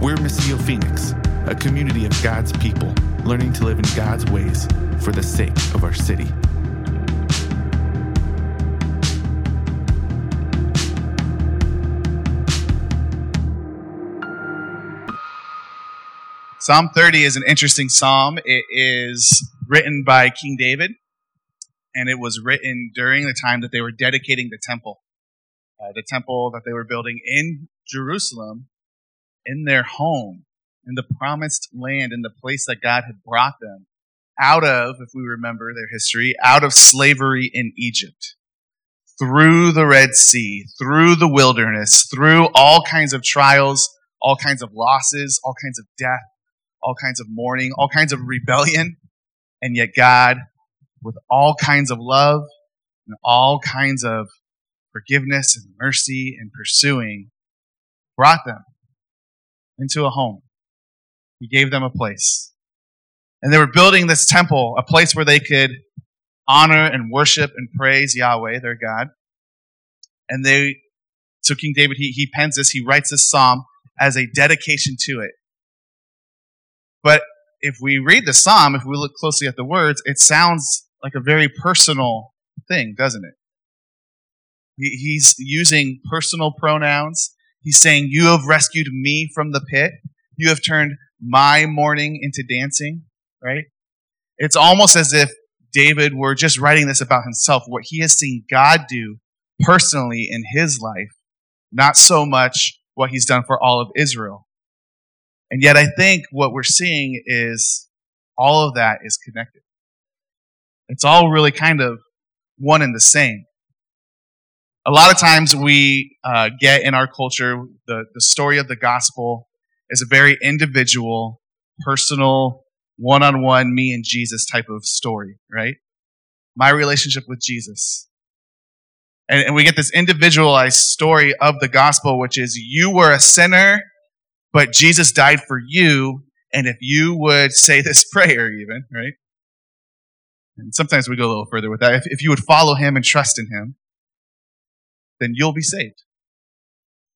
We're Missio Phoenix, a community of God's people learning to live in God's ways for the sake of our city. Psalm 30 is an interesting psalm. It is written by King David, and it was written during the time that they were dedicating the temple. Uh, the temple that they were building in Jerusalem in their home, in the promised land, in the place that God had brought them out of, if we remember their history, out of slavery in Egypt, through the Red Sea, through the wilderness, through all kinds of trials, all kinds of losses, all kinds of death, all kinds of mourning, all kinds of rebellion. And yet God, with all kinds of love and all kinds of forgiveness and mercy and pursuing, brought them into a home. He gave them a place. And they were building this temple, a place where they could honor and worship and praise Yahweh, their God. And they, so King David, he, he pens this, he writes this psalm as a dedication to it. But if we read the psalm, if we look closely at the words, it sounds like a very personal thing, doesn't it? He's using personal pronouns. He's saying, You have rescued me from the pit. You have turned my mourning into dancing, right? It's almost as if David were just writing this about himself, what he has seen God do personally in his life, not so much what he's done for all of Israel. And yet, I think what we're seeing is all of that is connected. It's all really kind of one and the same a lot of times we uh, get in our culture the, the story of the gospel is a very individual, personal, one on one, me and Jesus type of story, right? My relationship with Jesus. And, and we get this individualized story of the gospel, which is you were a sinner, but Jesus died for you. And if you would say this prayer, even, right? And sometimes we go a little further with that. If, if you would follow him and trust in him, then you'll be saved.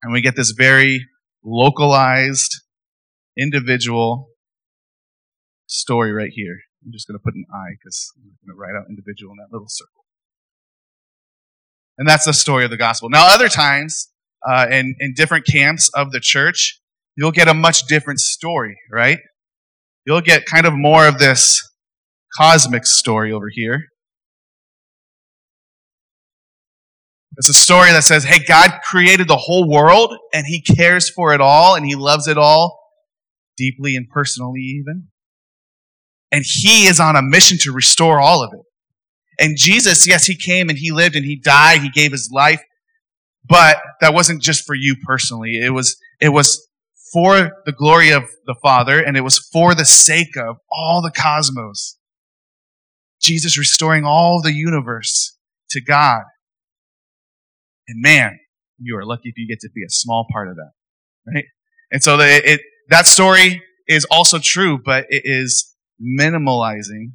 And we get this very localized, individual story right here. I'm just going to put an I because I'm going to write out individual in that little circle. And that's the story of the gospel. Now, other times, uh, in, in different camps of the church, you'll get a much different story, right? You'll get kind of more of this cosmic story over here. It's a story that says, hey, God created the whole world and he cares for it all and he loves it all deeply and personally, even. And he is on a mission to restore all of it. And Jesus, yes, he came and he lived and he died, he gave his life, but that wasn't just for you personally. It was, it was for the glory of the Father and it was for the sake of all the cosmos. Jesus restoring all the universe to God. And man, you are lucky if you get to be a small part of that, right? And so the, it, that story is also true, but it is minimalizing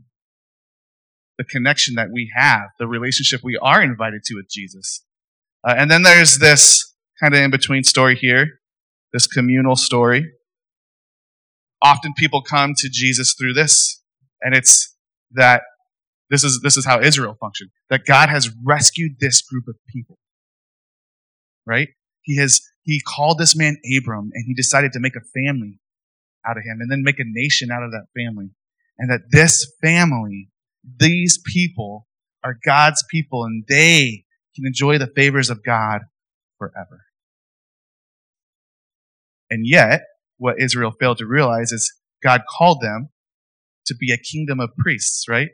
the connection that we have, the relationship we are invited to with Jesus. Uh, and then there's this kind of in between story here, this communal story. Often people come to Jesus through this, and it's that this is, this is how Israel functioned, that God has rescued this group of people right? He has he called this man Abram and he decided to make a family out of him and then make a nation out of that family. And that this family, these people are God's people and they can enjoy the favors of God forever. And yet, what Israel failed to realize is God called them to be a kingdom of priests, right?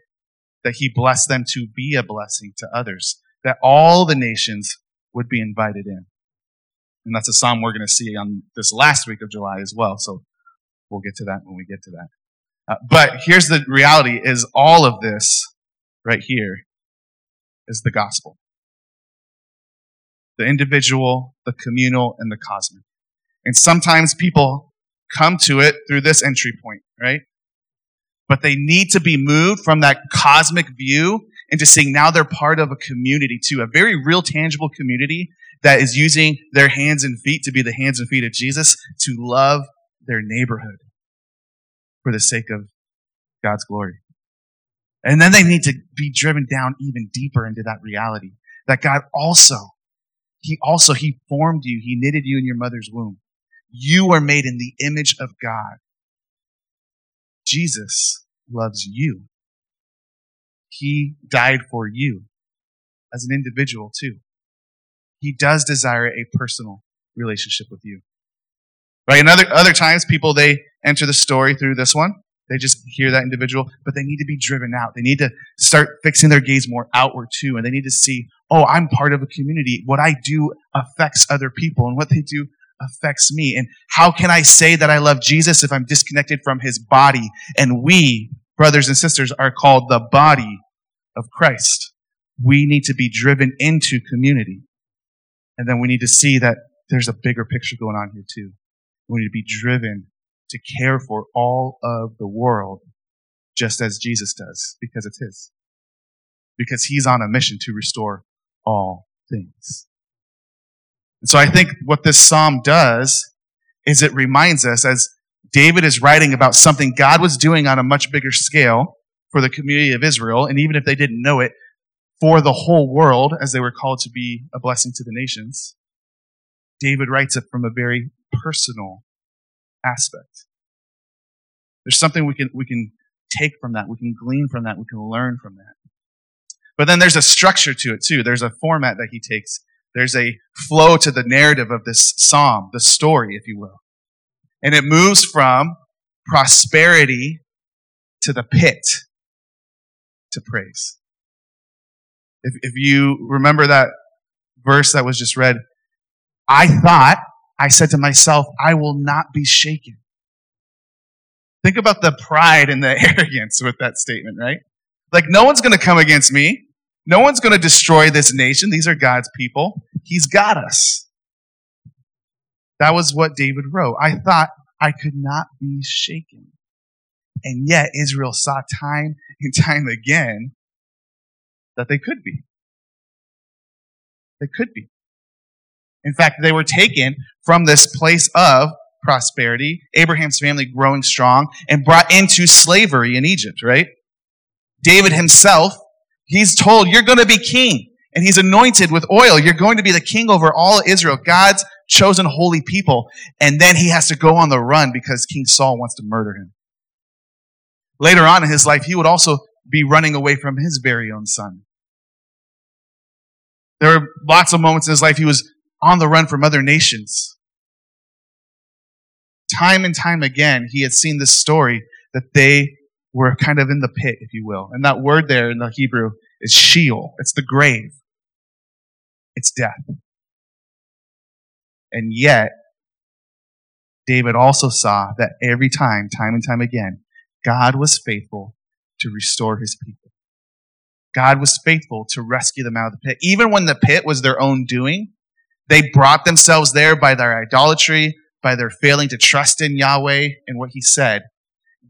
That he blessed them to be a blessing to others. That all the nations would be invited in. And that's a psalm we're going to see on this last week of July as well. So we'll get to that when we get to that. Uh, but here's the reality is all of this right here is the gospel. The individual, the communal, and the cosmic. And sometimes people come to it through this entry point, right? But they need to be moved from that cosmic view into seeing now they're part of a community too, a very real, tangible community that is using their hands and feet to be the hands and feet of Jesus to love their neighborhood for the sake of God's glory. And then they need to be driven down even deeper into that reality that God also, He also, He formed you. He knitted you in your mother's womb. You are made in the image of God. Jesus loves you. He died for you as an individual too. He does desire a personal relationship with you. Right? And other, other times people, they enter the story through this one. They just hear that individual, but they need to be driven out. They need to start fixing their gaze more outward too. And they need to see, oh, I'm part of a community. What I do affects other people and what they do affects me. And how can I say that I love Jesus if I'm disconnected from his body? And we, brothers and sisters, are called the body of Christ. We need to be driven into community. And then we need to see that there's a bigger picture going on here too. We need to be driven to care for all of the world just as Jesus does because it's his. Because he's on a mission to restore all things. And so I think what this psalm does is it reminds us as David is writing about something God was doing on a much bigger scale for the community of Israel, and even if they didn't know it, for the whole world as they were called to be a blessing to the nations. David writes it from a very personal aspect. There's something we can, we can take from that, we can glean from that, we can learn from that. But then there's a structure to it too. There's a format that he takes. There's a flow to the narrative of this psalm, the story, if you will. And it moves from prosperity to the pit to praise. If, if you remember that verse that was just read, I thought, I said to myself, I will not be shaken. Think about the pride and the arrogance with that statement, right? Like, no one's going to come against me. No one's going to destroy this nation. These are God's people. He's got us. That was what David wrote. I thought I could not be shaken. And yet, Israel saw time and time again that they could be. They could be. In fact, they were taken from this place of prosperity, Abraham's family growing strong, and brought into slavery in Egypt, right? David himself, he's told, You're going to be king. And he's anointed with oil. You're going to be the king over all Israel, God's chosen holy people. And then he has to go on the run because King Saul wants to murder him. Later on in his life, he would also be running away from his very own son. There were lots of moments in his life he was on the run from other nations time and time again, he had seen this story that they were kind of in the pit, if you will. And that word there in the Hebrew is Sheol. It's the grave. It's death. And yet, David also saw that every time, time and time again, God was faithful to restore his people. God was faithful to rescue them out of the pit. Even when the pit was their own doing, they brought themselves there by their idolatry, by their failing to trust in Yahweh and what he said,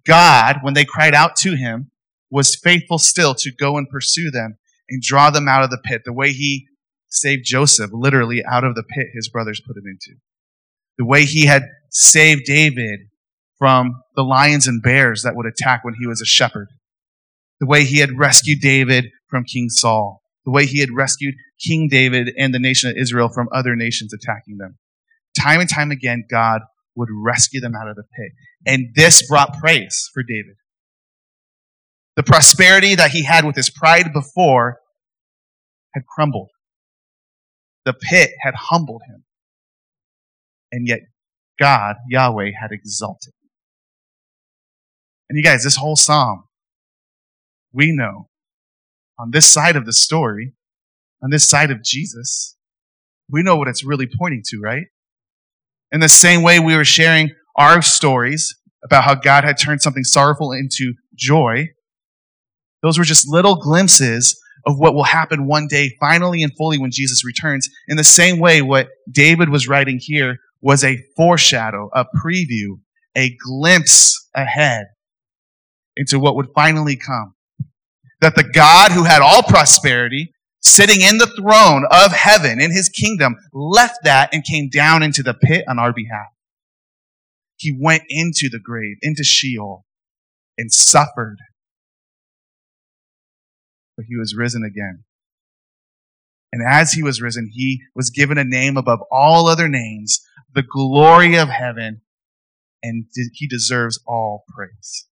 God, when they cried out to him, was faithful still to go and pursue them and draw them out of the pit, the way he saved Joseph literally out of the pit his brothers put him into. The way he had saved David from the lions and bears that would attack when he was a shepherd. The way he had rescued David from King Saul. The way he had rescued King David and the nation of Israel from other nations attacking them. Time and time again, God would rescue them out of the pit. And this brought praise for David. The prosperity that he had with his pride before had crumbled. The pit had humbled him. And yet God, Yahweh, had exalted. And you guys, this whole psalm, we know on this side of the story, on this side of Jesus, we know what it's really pointing to, right? In the same way we were sharing our stories about how God had turned something sorrowful into joy, those were just little glimpses of what will happen one day, finally and fully, when Jesus returns. In the same way, what David was writing here was a foreshadow, a preview, a glimpse ahead into what would finally come. That the God who had all prosperity sitting in the throne of heaven in his kingdom, left that and came down into the pit on our behalf. He went into the grave, into Sheol, and suffered. But he was risen again. And as he was risen, he was given a name above all other names, the glory of heaven, and he deserves all praise.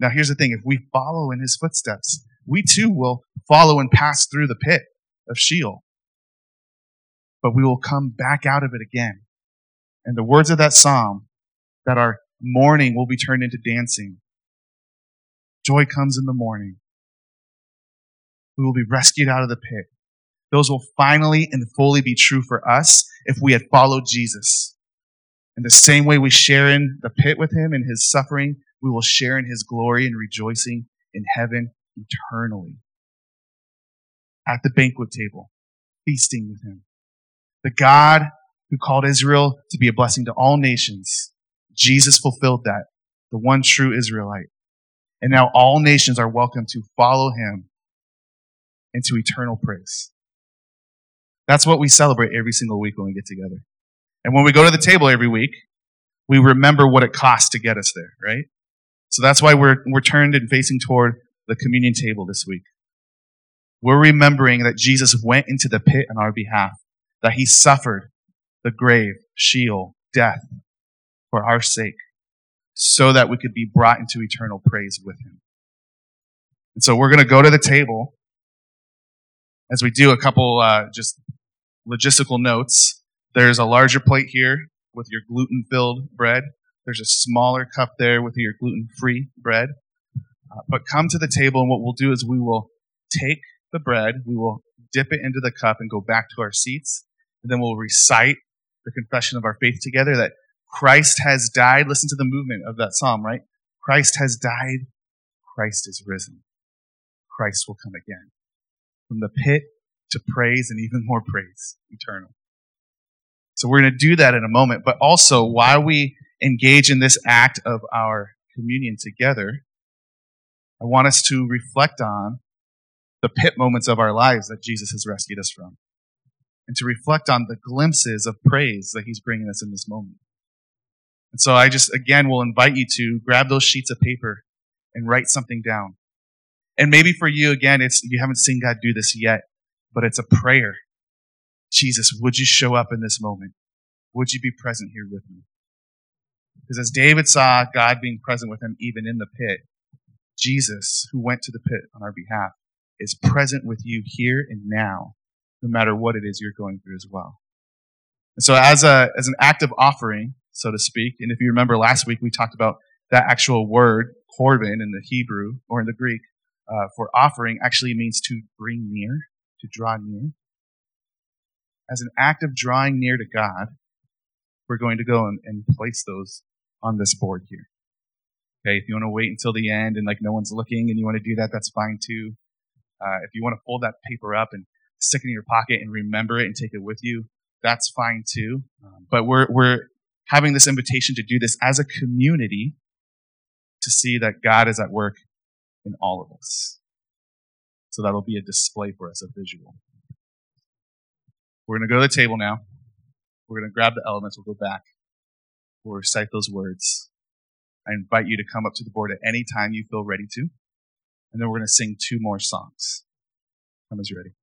Now, here's the thing if we follow in his footsteps, we too will follow and pass through the pit of Sheol. But we will come back out of it again. And the words of that psalm, that our mourning will be turned into dancing. Joy comes in the morning. We will be rescued out of the pit. Those will finally and fully be true for us if we had followed Jesus. In the same way we share in the pit with him and his suffering, we will share in his glory and rejoicing in heaven eternally. At the banquet table, feasting with him. The God who called Israel to be a blessing to all nations, Jesus fulfilled that, the one true Israelite. And now all nations are welcome to follow him into eternal praise. That's what we celebrate every single week when we get together. And when we go to the table every week, we remember what it costs to get us there, right? So that's why we're, we're turned and facing toward the communion table this week. We're remembering that Jesus went into the pit on our behalf, that he suffered the grave, Sheol, death for our sake, so that we could be brought into eternal praise with him. And so we're going to go to the table as we do a couple uh, just logistical notes. There's a larger plate here with your gluten filled bread. There's a smaller cup there with your gluten free bread. Uh, but come to the table, and what we'll do is we will take the bread, we will dip it into the cup, and go back to our seats. And then we'll recite the confession of our faith together that Christ has died. Listen to the movement of that psalm, right? Christ has died. Christ is risen. Christ will come again. From the pit to praise and even more praise, eternal. So we're going to do that in a moment. But also, while we engage in this act of our communion together, I want us to reflect on the pit moments of our lives that Jesus has rescued us from, and to reflect on the glimpses of praise that He's bringing us in this moment. And so I just, again, will invite you to grab those sheets of paper and write something down. And maybe for you, again, it's, you haven't seen God do this yet, but it's a prayer. Jesus, would you show up in this moment? Would you be present here with me? Because as David saw God being present with him even in the pit, Jesus, who went to the pit on our behalf, is present with you here and now, no matter what it is you're going through as well. And so, as, a, as an act of offering, so to speak, and if you remember last week, we talked about that actual word, korban, in the Hebrew or in the Greek, uh, for offering actually means to bring near, to draw near. As an act of drawing near to God, we're going to go and, and place those on this board here. Okay, if you want to wait until the end and like no one's looking and you want to do that, that's fine too. Uh, if you want to fold that paper up and stick it in your pocket and remember it and take it with you, that's fine too. Um, but we're we're having this invitation to do this as a community to see that God is at work in all of us. So that'll be a display for us, a visual. We're going to go to the table now. We're going to grab the elements. We'll go back. We'll recite those words. I invite you to come up to the board at any time you feel ready to. And then we're going to sing two more songs. Come as you're ready.